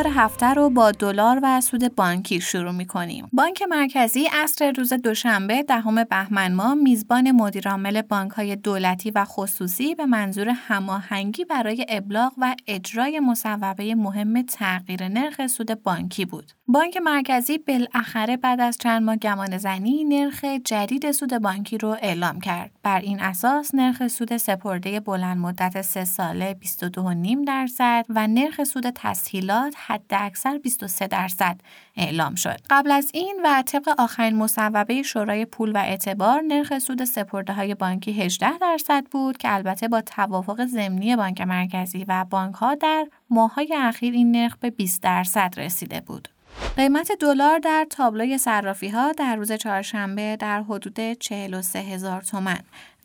اخبار هفته رو با دلار و سود بانکی شروع می کنیم. بانک مرکزی اصر روز دوشنبه دهم بهمن ماه میزبان مدیرعامل بانک های دولتی و خصوصی به منظور هماهنگی برای ابلاغ و اجرای مصوبه مهم تغییر نرخ سود بانکی بود. بانک مرکزی بالاخره بعد از چند ماه گمان زنی نرخ جدید سود بانکی رو اعلام کرد. بر این اساس نرخ سود سپرده بلند مدت سه ساله 22.5 درصد و نرخ سود تسهیلات حد اکثر 23 درصد اعلام شد. قبل از این و طبق آخرین مصوبه شورای پول و اعتبار نرخ سود سپرده های بانکی 18 درصد بود که البته با توافق ضمنی بانک مرکزی و بانک ها در ماههای اخیر این نرخ به 20 درصد رسیده بود. قیمت دلار در تابلوی صرافی ها در روز چهارشنبه در حدود 43 هزار تومن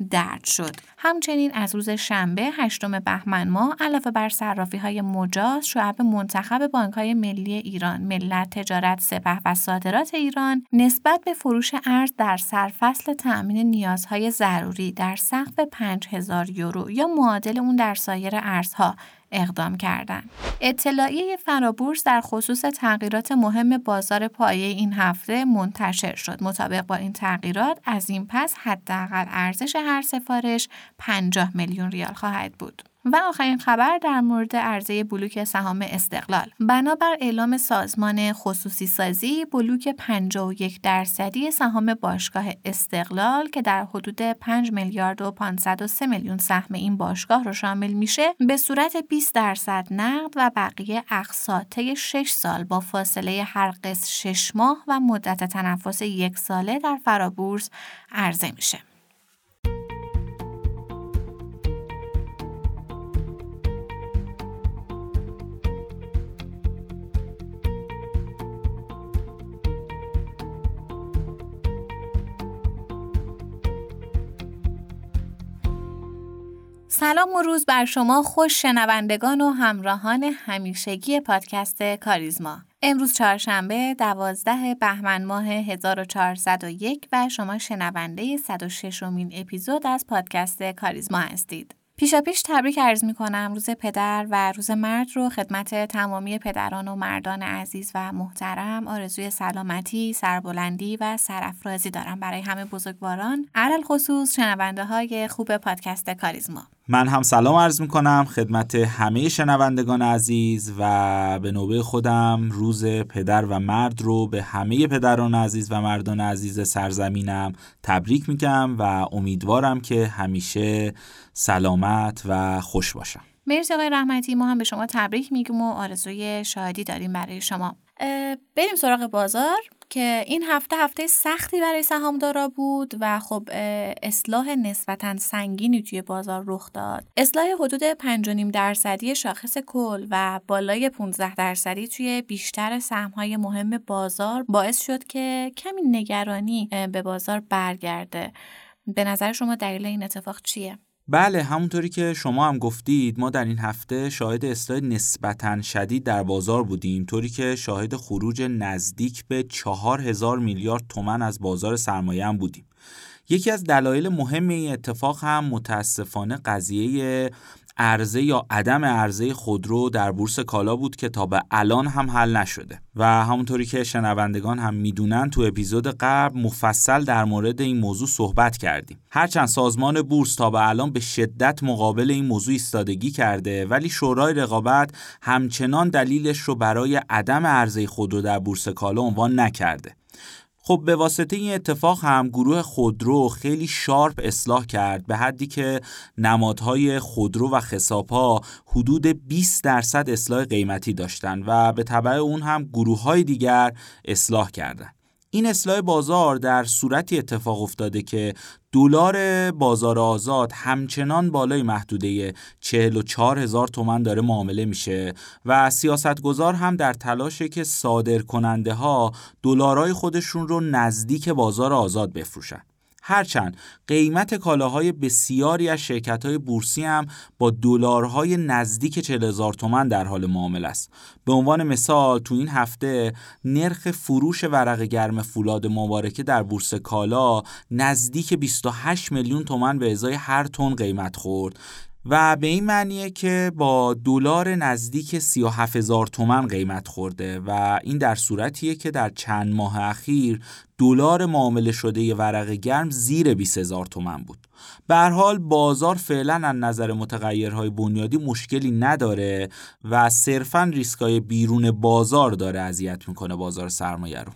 درد شد. همچنین از روز شنبه هشتم بهمن ماه علاوه بر صرافی های مجاز شعب منتخب بانک های ملی ایران ملت تجارت سپه و صادرات ایران نسبت به فروش ارز در سرفصل تأمین نیازهای ضروری در سقف 5000 یورو یا معادل اون در سایر ارزها اقدام کردند. اطلاعیه فرابورس در خصوص تغییرات مهم بازار پایه این هفته منتشر شد. مطابق با این تغییرات از این پس حداقل ارزش هر سفارش 50 میلیون ریال خواهد بود. و آخرین خبر در مورد عرضه بلوک سهام استقلال. بنابر اعلام سازمان خصوصی سازی بلوک 51 درصدی سهام باشگاه استقلال که در حدود 5 میلیارد و 503 میلیون سهم این باشگاه رو شامل میشه به صورت 20 درصد نقد و بقیه اقساط طی 6 سال با فاصله هر قسط 6 ماه و مدت تنفس یک ساله در فرابورس عرضه میشه. سلام و روز بر شما خوش شنوندگان و همراهان همیشگی پادکست کاریزما. امروز چهارشنبه دوازده بهمن ماه 1401 و شما شنونده 106 امین اپیزود از پادکست کاریزما هستید. پیشا پیش تبریک عرض می کنم روز پدر و روز مرد رو خدمت تمامی پدران و مردان عزیز و محترم آرزوی سلامتی، سربلندی و سرافرازی دارم برای همه بزرگواران. علل خصوص شنونده های خوب پادکست کاریزما. من هم سلام عرض می کنم خدمت همه شنوندگان عزیز و به نوبه خودم روز پدر و مرد رو به همه پدران عزیز و مردان عزیز سرزمینم تبریک میگم و امیدوارم که همیشه سلامت و خوش باشم مرسی آقای رحمتی ما هم به شما تبریک میگیم و آرزوی شادی داریم برای شما بریم سراغ بازار که این هفته هفته سختی برای سهامدارا بود و خب اصلاح نسبتا سنگینی توی بازار رخ داد. اصلاح حدود 5.5 درصدی شاخص کل و بالای 15 درصدی توی بیشتر سهم‌های مهم بازار باعث شد که کمی نگرانی به بازار برگرده. به نظر شما دلیل این اتفاق چیه؟ بله همونطوری که شما هم گفتید ما در این هفته شاهد اصلاح نسبتا شدید در بازار بودیم طوری که شاهد خروج نزدیک به چهار هزار میلیارد تومن از بازار سرمایه هم بودیم. یکی از دلایل مهم این اتفاق هم متاسفانه قضیه عرضه یا عدم عرضه خودرو در بورس کالا بود که تا به الان هم حل نشده. و همونطوری که شنوندگان هم می‌دونن تو اپیزود قبل مفصل در مورد این موضوع صحبت کردیم. هرچند سازمان بورس تا به الان به شدت مقابل این موضوع ایستادگی کرده ولی شورای رقابت همچنان دلیلش رو برای عدم عرضه خودرو در بورس کالا عنوان نکرده. خب به واسطه این اتفاق هم گروه خودرو خیلی شارپ اصلاح کرد به حدی که نمادهای خودرو و خساپا حدود 20 درصد اصلاح قیمتی داشتن و به طبع اون هم گروه های دیگر اصلاح کردن. این اصلاح بازار در صورتی اتفاق افتاده که دلار بازار آزاد همچنان بالای محدوده 44 هزار تومن داره معامله میشه و سیاستگزار هم در تلاشه که صادر کننده ها دلارای خودشون رو نزدیک بازار آزاد بفروشن. هرچند قیمت کالاهای بسیاری از شرکت های بورسی هم با دلارهای نزدیک 40 هزار تومن در حال معامله است. به عنوان مثال تو این هفته نرخ فروش ورق گرم فولاد مبارکه در بورس کالا نزدیک 28 میلیون تومن به ازای هر تن قیمت خورد و به این معنیه که با دلار نزدیک 37 هزار تومن قیمت خورده و این در صورتیه که در چند ماه اخیر دلار معامله شده ورق گرم زیر 20 هزار تومن بود. به حال بازار فعلا از نظر متغیرهای بنیادی مشکلی نداره و صرفا ریسکای بیرون بازار داره اذیت می‌کنه بازار سرمایه رو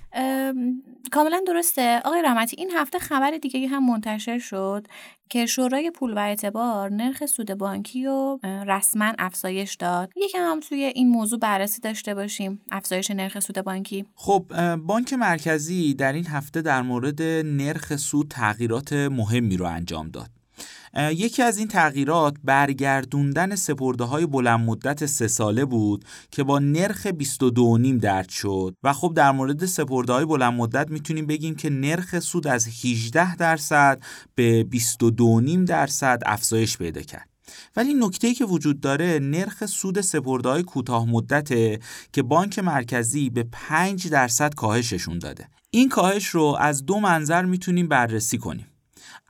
کاملا درسته. آقای رحمتی این هفته خبر دیگه هم منتشر شد که شورای پول و اعتبار نرخ سود بانکی رو رسما افزایش داد. یکم هم توی این موضوع بررسی داشته باشیم. افزایش نرخ سود بانکی. خب بانک مرکزی در این هفته در مورد نرخ سود تغییرات مهمی رو انجام داد. یکی از این تغییرات برگردوندن سپرده های بلند مدت سه ساله بود که با نرخ 22.5 درد شد. و خب در مورد سپرده های بلند مدت می‌تونیم بگیم که نرخ سود از 18 درصد به 22.5 درصد افزایش پیدا کرد. ولی نکته که وجود داره نرخ سود سپرده های کوتاه مدته که بانک مرکزی به 5 درصد کاهششون داده. این کاهش رو از دو منظر می‌تونیم بررسی کنیم.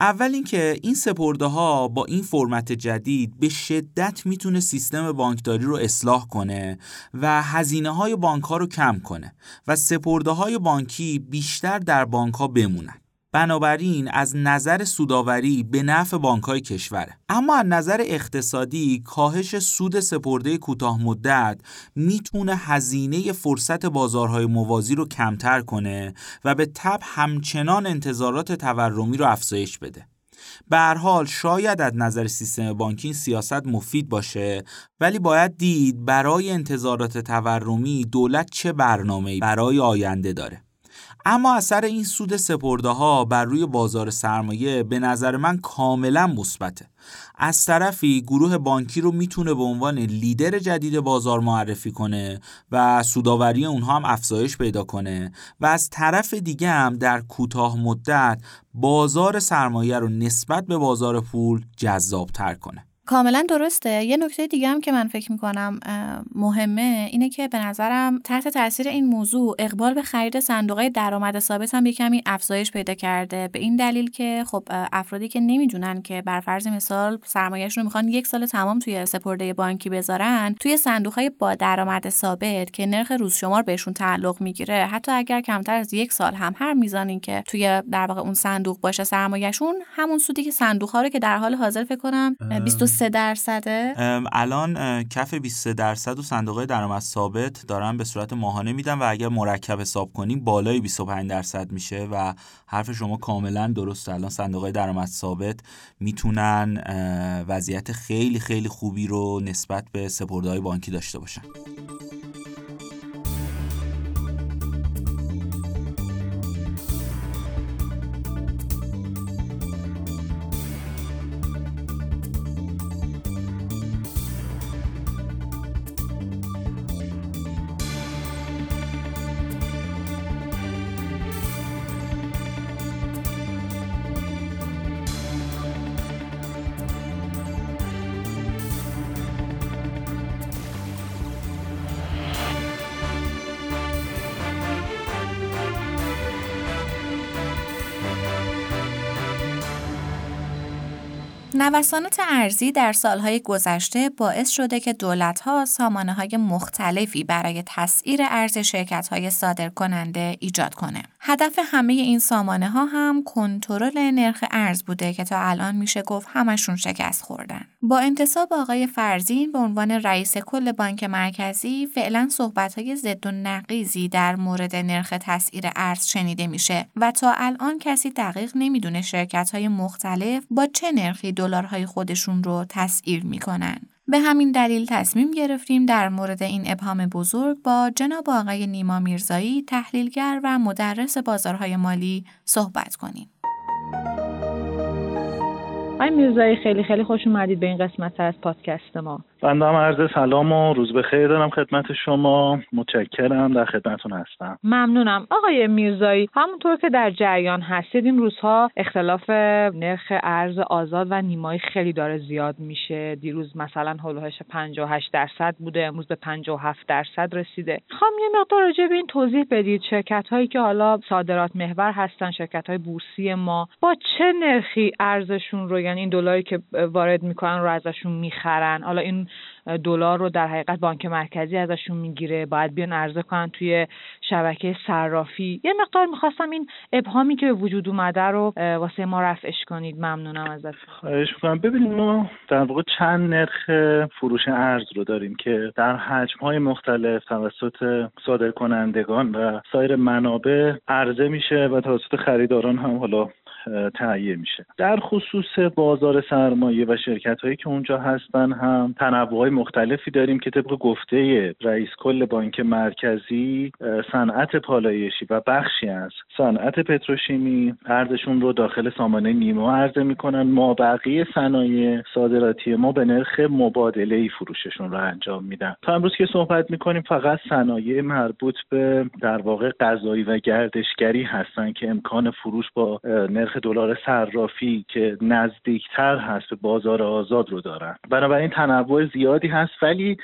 اول اینکه این سپرده ها با این فرمت جدید به شدت می‌تونه سیستم بانکداری رو اصلاح کنه و هزینه های بانک ها رو کم کنه و سپرده های بانکی بیشتر در بانک ها بمونن. بنابراین از نظر سوداوری به نفع بانکهای کشوره اما از نظر اقتصادی کاهش سود سپرده کوتاه مدت می‌تونه هزینه فرصت بازارهای موازی رو کمتر کنه و به تب همچنان انتظارات تورمی رو افزایش بده. به حال شاید از نظر سیستم بانکی سیاست مفید باشه ولی باید دید برای انتظارات تورمی دولت چه برنامه‌ای برای آینده داره. اما اثر این سود سپرده ها بر روی بازار سرمایه به نظر من کاملا مثبته. از طرفی گروه بانکی رو می‌تونه به عنوان لیدر جدید بازار معرفی کنه و سوداوری اونها هم افزایش پیدا کنه و از طرف دیگه هم در کوتاه مدت بازار سرمایه رو نسبت به بازار پول جذابتر کنه. کاملا درسته. یه نکته دیگه هم که من فکر می‌کنم مهمه اینه که به نظرم تحت تاثیر این موضوع اقبال به خرید صندوق درآمد ثابت هم یه کمی افزایش پیدا کرده. به این دلیل که خب افرادی که نمی‌دونن که بر فرض مثال سرمایهشون رو می‌خوان یک سال تمام توی سپرده بانکی بذارن توی صندوق های با درآمد ثابت که نرخ روز شمار بهشون تعلق می‌گیره حتی اگر کمتر از یک سال هم هر میزانی که توی در واقع اون صندوق باشه سرمایهشون همون سودی که صندوق ها رو که در حال حاضر فکر کنم 23 درصده؟ الان کف 23 درصد و صندوق درآمد ثابت دارن به صورت ماهانه میدن و اگر مرکب حساب کنیم بالای 25 درصد میشه و حرف شما کاملا درسته. الان صندوق درآمد ثابت می‌تونن وضعیت خیلی خیلی خوبی رو نسبت به سپردهای بانکی داشته باشن. نوسانات ارزی در سالهای گذشته باعث شده که دولتها سامانه های مختلفی برای تسعیر ارز شرکت های ایجاد کنه. هدف همه این سامانه ها هم کنترل نرخ ارز بوده که تا الان میشه گفت همشون شکست خوردن. با انتصاب آقای فرزین به عنوان رئیس کل بانک مرکزی فعلا صحبت های ضد و نقیزی در مورد نرخ تسعیر ارز شنیده میشه و تا الان کسی دقیق نمی‌دونه شرکت های مختلف با چه نرخی دلارهای خودشون رو تسعیر می‌کنن. به همین دلیل تصمیم گرفتیم در مورد این ابهام بزرگ با جناب آقای نیما میرزایی تحلیلگر و مدرس بازارهای مالی صحبت کنیم. آقای میرزایی خیلی خیلی خوش اومدید به این قسمت از پادکست ما. بنده هم عرض سلام و روز بخیر دارم خدمت شما. متشکرم در خدمتون هستم. ممنونم. آقای میرزایی همونطور که در جریان هستید این روزها اختلاف نرخ ارز آزاد و نیمایی خیلی داره زیاد میشه. دیروز مثلا هلوهش 58 درصد بوده امروز به 57 درصد رسیده. خواهم یه مقدار راجع به این توضیح بدید. شرکت هایی که حالا صادرات محور هستن شرکت های بورسی ما با چه نرخی ارزشون رو یعنی این دلاری که وارد می‌کنن رو ازشون می‌خرن. حالا این دلار رو در حقیقت بانک مرکزی ازشون می‌گیره. باید بیان عرضه کنن توی شبکه صرافی. یه مقدار می‌خواستم این ابهامی که به وجود اومده رو واسه ما رفعش کنید. ممنونم ازت خواهش می‌کنم. ببینید ما در واقع چند نرخ فروش ارز رو داریم که در حجم های مختلف توسط صادر کنندگان و سایر منابع عرضه میشه و توسط خریداران هم حالا تهیه میشه. در خصوص بازار سرمایه و شرکت هایی که اونجا هستن هم تنوع مختلفی داریم که طبق گفته رئیس کل بانک مرکزی صنعت پالایشی و بخشی از صنعت پتروشیمی ارزشون رو داخل سامانه نیما عرضه می‌کنن. ما بقیه صنایع صادراتی ما به نرخ مبادله ای فروششون رو انجام میدن. تا امروز که صحبت می‌کنیم فقط صنایع مربوط به در واقع غذایی و گردشگری هستن که امکان فروش با نرخ نرخ دلار صرافی که نزدیکتر هست به بازار آزاد رو دارن. بنابراین تنوع زیادی هست ولی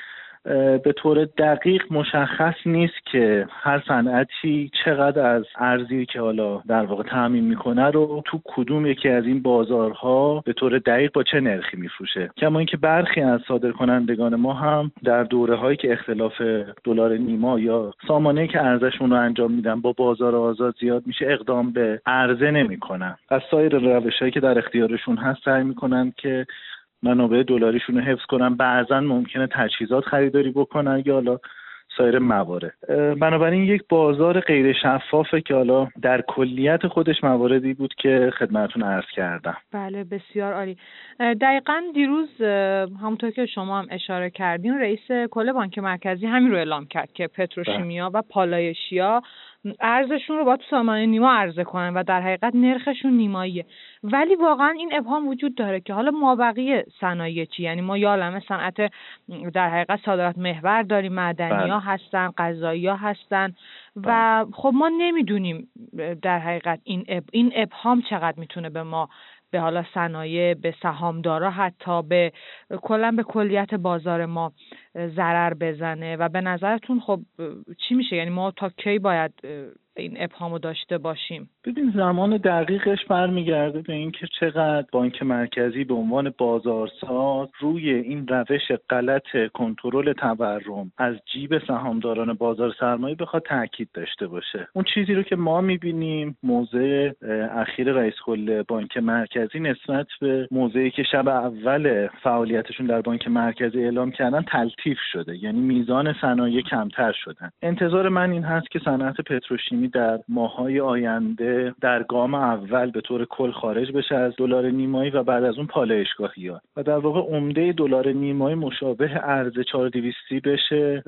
به طور دقیق مشخص نیست که هر صنعتی چقدر از ارزی که حالا در واقع تعمین می‌کنه رو تو کدوم یکی از این بازارها به طور دقیق با چه نرخی میفروشه. کما اینکه برخی از صادرکنندگان ما هم در دوره هایی که اختلاف دلار نیما یا سامانه که ارزشون رو انجام میدن با بازار آزاد زیاد میشه اقدام به عرضه نمی‌کنن. از سایر روش هایی که در اختیارشون هست سعی می‌کنن که منابع دلاریشون رو حفظ کنن. بعضا ممکنه تجهیزات خریداری بکنن یا حالا سایر موارد. بنابراین یک بازار غیر شفافه که حالا در کلیت خودش مواردی بود که خدمتون عرض کردم. بله بسیار عالی. دقیقا دیروز همونطور که شما هم اشاره کردین رئیس کل بانک مرکزی همین رو اعلام کرد که پتروشیمیا و پالایشیا ارزشون رو با تو سامانه نیما عرضه کنن و در حقیقت نرخشون نیماییه ولی واقعا این ابهام وجود داره که حالا مابقی صنایع چی یعنی ما یا صنعت در حقیقت صادرات محور داریم معدنی ها بله. هستن غذایی ها هستن و بله. خب ما نمی‌دونیم در حقیقت این اب... این ابهام چقدر می‌تونه به ما به حالا صنایع به سهامدارا حتی به کلا به کلیت بازار ما ضرر بزنه و به نظرتون خب چی میشه؟ یعنی ما تا کی باید این ابهامو داشته باشیم؟ ببین زمان دقیقش برمیگرده به اینکه چقدر بانک مرکزی به عنوان بازارساز روی این روش غلط کنترل تورم از جیب سهامداران بازار سرمایه بخواد تاکید داشته باشه. اون چیزی رو که ما می‌بینیم موضع اخیر رئیس کل بانک مرکزی نسبت به موضعی که شب اول فعالیتشون در بانک مرکزی اعلام کردن تلطیف شده. یعنی میزان صنایع کمتر شدن انتظار من این هست که صنعت پتروشیمی در ماهای آینده در گام اول به طور کل خارج بشه از دلار نیمایی و بعد از اون پالایشگاهی ها. و در واقع عمده دلار نیمایی مشابه ارز 4200 بشه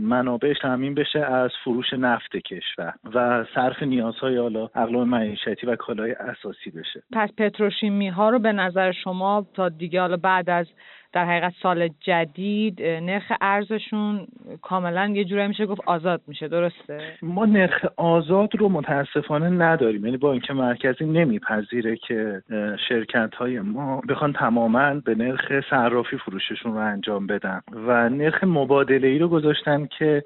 منابعش تامین بشه از فروش نفت کشور و صرف نیازهای حالا اقلام معیشتی و کالای اساسی بشه. پس پتروشیمی ها رو به نظر شما تا دیگه حالا بعد از در حقیقت سال جدید نرخ ارزشون کاملا یه جورایی میشه گفت آزاد میشه درسته؟ ما نرخ آزاد رو متاسفانه نداریم. یعنی بانک مرکزی نمیپذیره که شرکت های ما بخوان تماما به نرخ صرافی فروششون رو انجام بدن و نرخ مبادله ای رو گذاشتن که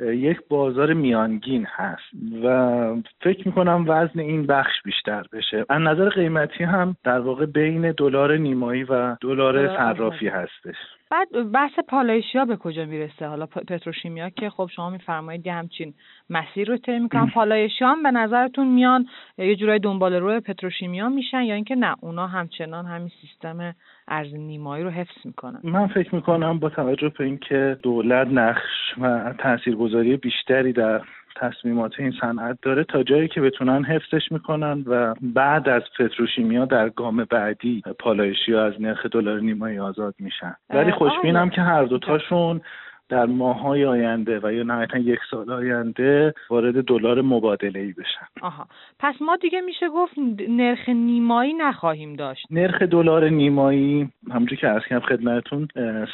یک بازار میانگین هست و فکر می‌کنم وزن این بخش بیشتر بشه. از نظر قیمتی هم در واقع بین دلار نیمایی و دلار صرافی هستش. بعد بحث پالایشیا به کجا می‌رسه؟ حالا پتروشیمیا که خب شما میفرمایید یه همچین مسیر رو طی می‌کنن. پالایشیا هم به نظرتون میان یه جورای دنبال روی پتروشیمیا میشن یا اینکه نه اونا همچنان همین سیستم ارز نیمایی رو حفظ می‌کنن؟ من فکر می‌کنم با توجه به اینکه دولت نقش و تاثیرگذاری بیشتری در تصمیمات این صنعت داره تا جایی که بتونن حفظش می‌کنن و بعد از پتروشیمیا در گام بعدی پالایشی از نرخ دلار نیمایی آزاد میشن. ولی خوشبینم که هر دوتاشون در ماهای آینده و یا نهایتا یک سال آینده وارد دلار مبادله ای بشن. آها. پس ما دیگه میشه گفت نرخ نیمایی نخواهیم داشت. نرخ دلار نیمایی همونجور که از کردم خدمتتون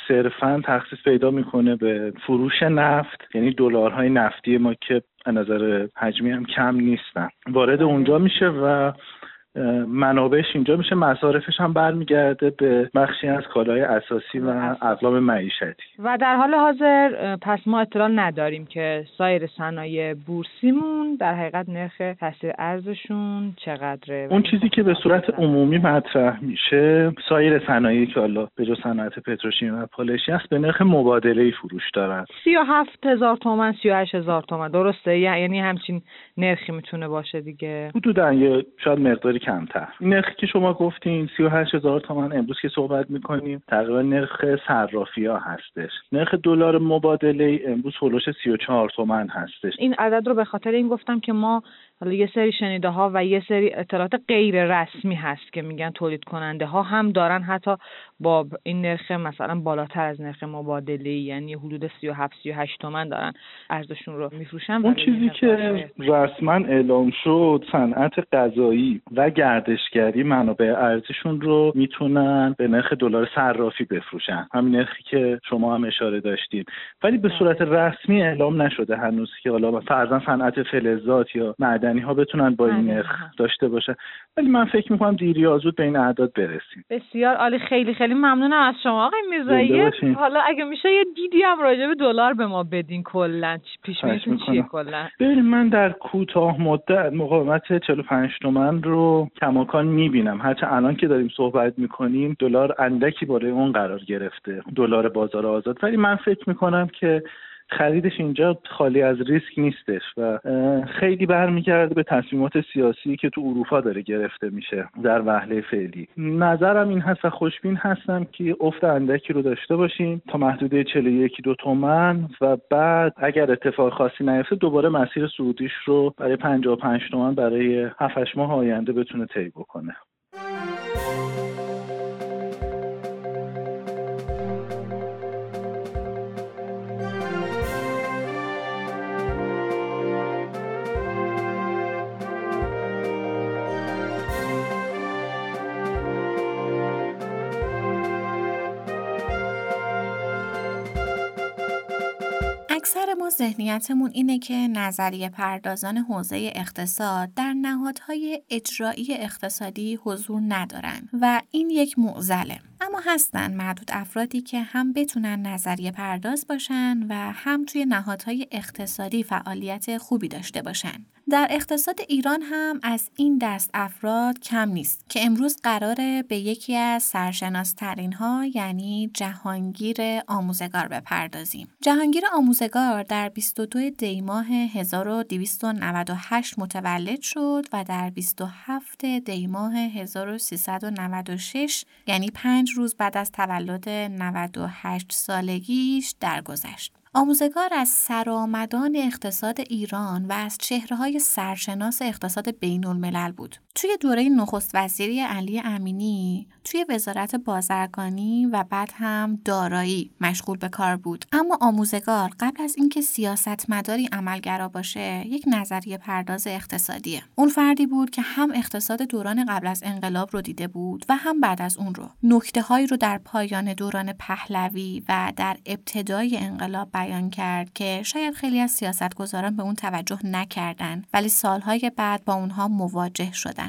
صرفا تخصیص پیدا می‌کنه به فروش نفت یعنی دلارهای نفتی ما که از نظر حجمی هم کم نیستن. وارد. اونجا میشه و منابعش اینجا میشه. مصارفش هم برمیگرده به بخشی از کالای اساسی و اقلام معیشتی. و در حال حاضر پس ما اطلاع نداریم که سایر صنایع بورسیمون در حقیقت نرخ تاثیر ارزشون چقدره اون چیزی که به صورت عمومی مطرح میشه سایر صنایعی که حالا به جز صنعت پتروشیمی و پالشی است به نرخ مبادله ای فروش دارن. 37 هزار تومن 38 هزار تومن. درسته؟ یعنی همچین نرخی می‌تونه باشه دیگه. حدودا یه شاید مقداری کمتر. این نرخی که شما گفتین 38 هزار تومن امروز که صحبت می‌کنیم تقریبا نرخ صرافی ها هستش. نرخ دلار مبادله امروز هلوش 34 تومن هستش. این عدد رو به خاطر این گفتم که ما حالا یه سری شنیده ها و یه سری اطلاعات غیر رسمی هست که میگن تولید کننده ها هم دارن حتی با این نرخ مثلا بالاتر از نرخ مبادله یعنی حدود 37 38 تومن دارن ارزششون رو میفروشن اون چیزی که رسما اعلام شد صنعت غذایی و گردشگری منابع ارزششون رو می‌تونن به نرخ دلار صرافی بفروشن. همین نرخی که شما هم اشاره داشتید ولی به صورت رسمی اعلام نشده هنوز که حالا فرضاً صنعت فلزات یا معدنی ها بتونن با این بله. نرخ داشته باشن ولی من فکر می‌کنم دیر یا زود به این اعداد برسیم. بسیار عالی. خیلی خیلی ممنونم از شما آقای میرزایی. حالا اگه میشه یه دیدی هم راجع به دلار به ما بدین کلا. پیش چیه کلا؟ ببین من در کوتاه مدت مقاومت 45 تومن رو کماکان می‌بینم. هرچه الان که داریم صحبت می‌کنیم دلار اندکی بالای اون قرار گرفته. دلار بازار آزاد. ولی من فکر می‌کنم که خریدش اینجا خالی از ریسک نیستش و خیلی برمیگرده به تصمیمات سیاسی که تو اروپا داره گرفته میشه در وهله فعلی. نظرم این هست و خوشبین هستم که افت اندکی رو داشته باشیم تا محدوده 41 دو تومن و بعد اگر اتفاق خاصی نیفته دوباره مسیر سعودیش رو برای 55 تومن برای 7 ماه آینده بتونه طی بکنه. ذهنیتمون اینه که نظریه پردازان حوزه اقتصاد در نهادهای اجرایی اقتصادی حضور ندارن و این یک معضله. اما هستن معدود افرادی که هم بتونن نظریه پرداز باشن و هم توی نهادهای اقتصادی فعالیت خوبی داشته باشن. در اقتصاد ایران هم از این دست افراد کم نیست که امروز قراره به یکی از سرشناسترین ها یعنی جهانگیر آموزگار بپردازیم. جهانگیر آموزگار در 22 دی ماه 1298 متولد شد و در 27 دی ماه 1396 یعنی پنج روز بعد از تولد 98 سالگیش درگذشت. آموزگار از سرآمدان اقتصاد ایران و از چهره های سرشناس اقتصاد بین الملل بود. توی دوره نخست وزیری علی امینی توی وزارت بازرگانی و بعد هم دارایی مشغول به کار بود. اما آموزگار قبل از اینکه سیاستمداری عملگرا باشه یک نظریه پرداز اقتصادیه. اون فردی بود که هم اقتصاد دوران قبل از انقلاب رو دیده بود و هم بعد از اون رو. نکته هایی رو در پایان دوران پهلوی و در ابتدای انقلاب بیان کرد که شاید خیلی از سیاستگزاران به اون توجه نکردن ولی سالهای بعد با اونها مواجه شدن.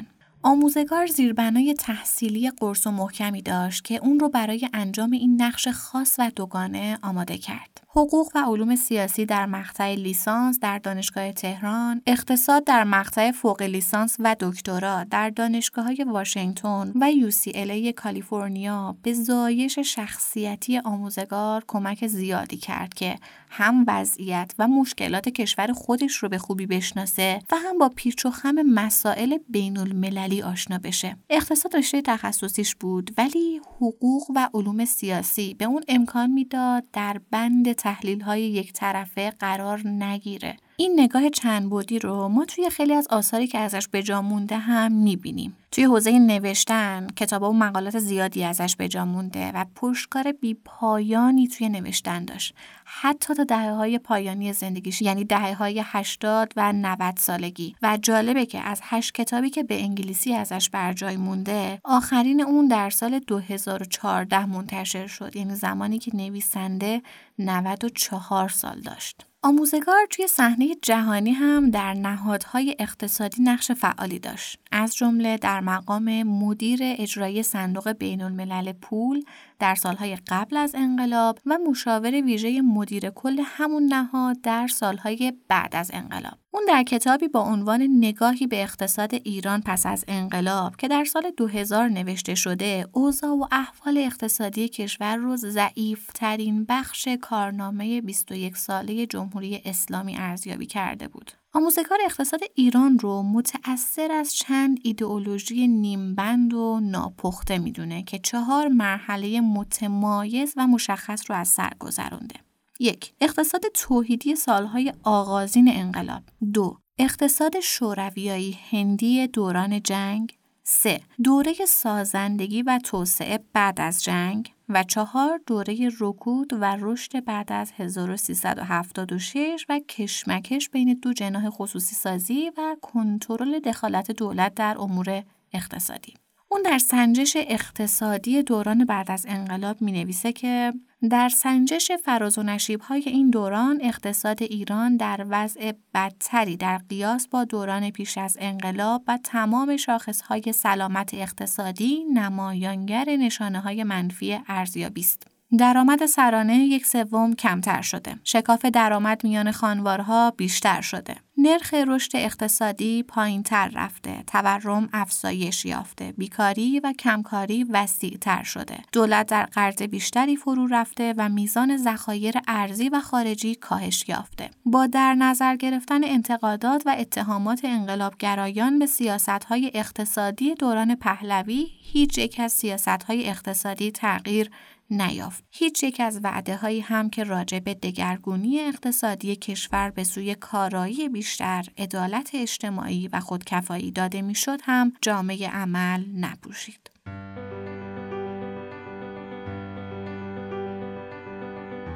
آموزگار زیربنای تحصیلی قرص و محکمی داشت که اون رو برای انجام این نقش خاص و دوگانه آماده کرد. حقوق و علوم سیاسی در مقطع لیسانس در دانشگاه تهران، اقتصاد در مقطع فوق لیسانس و دکترا در دانشگاه های واشنگتن و UCLA کالیفرنیا به زایش شخصیتی آموزگار کمک زیادی کرد که هم وضعیت و مشکلات کشور خودش رو به خوبی بشناسه و هم با پیچ و خم مسائل بین المللی آشنا بشه. اقتصاد رشته تخصصیش بود ولی حقوق و علوم سیاسی به اون امکان می‌داد در بند تحلیل های یک طرفه قرار نگیره. این نگاه چند بودی رو ما توی خیلی از آثاری که ازش به جا مونده هم می‌بینیم. توی حوزه نوشتن کتاب و مقالات زیادی ازش به جا مونده و پشتکار بی پایانی توی نوشتن داشت. حتی تا دهه های پایانی زندگیش یعنی دهه های 80 و 90 سالگی و جالبه که از هشت کتابی که به انگلیسی ازش بر جای مونده آخرین اون در سال 2014 منتشر شد یعنی زمانی که نویسنده 94 سال داشت. آموزگار توی صحنه جهانی هم در نهادهای اقتصادی نقش فعالی داشت. از جمله در مقام مدیر اجرایی صندوق بین الملل پول در سالهای قبل از انقلاب و مشاور ویژه مدیر کل همون نهاد در سالهای بعد از انقلاب. اون در کتابی با عنوان نگاهی به اقتصاد ایران پس از انقلاب که در سال 2000 نوشته شده، اوضاع و احوال اقتصادی کشور رو ضعیف ترین بخش کارنامه 21 ساله جمهوری اسلامی ارزیابی کرده بود. آموزگار اقتصاد ایران رو متأثر از چند ایدئولوژی نیمبند و ناپخته می‌دونه که چهار مرحله متمایز و مشخص رو از سر گذرونده. یک اقتصاد توحیدی سالهای آغازین انقلاب دو اقتصاد شورویایی هندی دوران جنگ 3. دوره سازندگی و توسعه بعد از جنگ و چهار دوره رکود و رشد بعد از 1376 و کشمکش بین دو جناح خصوصی سازی و کنترل دخالت دولت در امور اقتصادی. اون در سنجش اقتصادی دوران بعد از انقلاب می نویسه که در سنجش فراز و نشیب های این دوران اقتصاد ایران در وضع بدتری در قیاس با دوران پیش از انقلاب و تمام شاخص های سلامت اقتصادی نمایانگر نشانه های منفی ارزیابی است. درآمد سرانه یک سوم کمتر شده. شکاف درآمد میان خانوارها بیشتر شده. نرخ رشد اقتصادی پایین تر رفته، تورم افزایش یافته، بیکاری و کمکاری وسیع تر شده. دولت در قرض بیشتری فرو رفته و میزان ذخایر ارزی و خارجی کاهش یافته. با در نظر گرفتن انتقادات و اتهامات انقلابگرایان به سیاستهای اقتصادی دوران پهلوی، هیچ یک از سیاستهای اقتصادی تغییر نیافت. هیچ یک از وعده هایی هم که راجع به دگرگونی اقتصادی کشور به سوی کارایی بیشتر، عدالت اجتماعی و خودکفایی داده می‌شد هم جامه عمل نپوشید.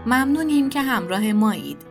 ممنونیم که همراه مایید.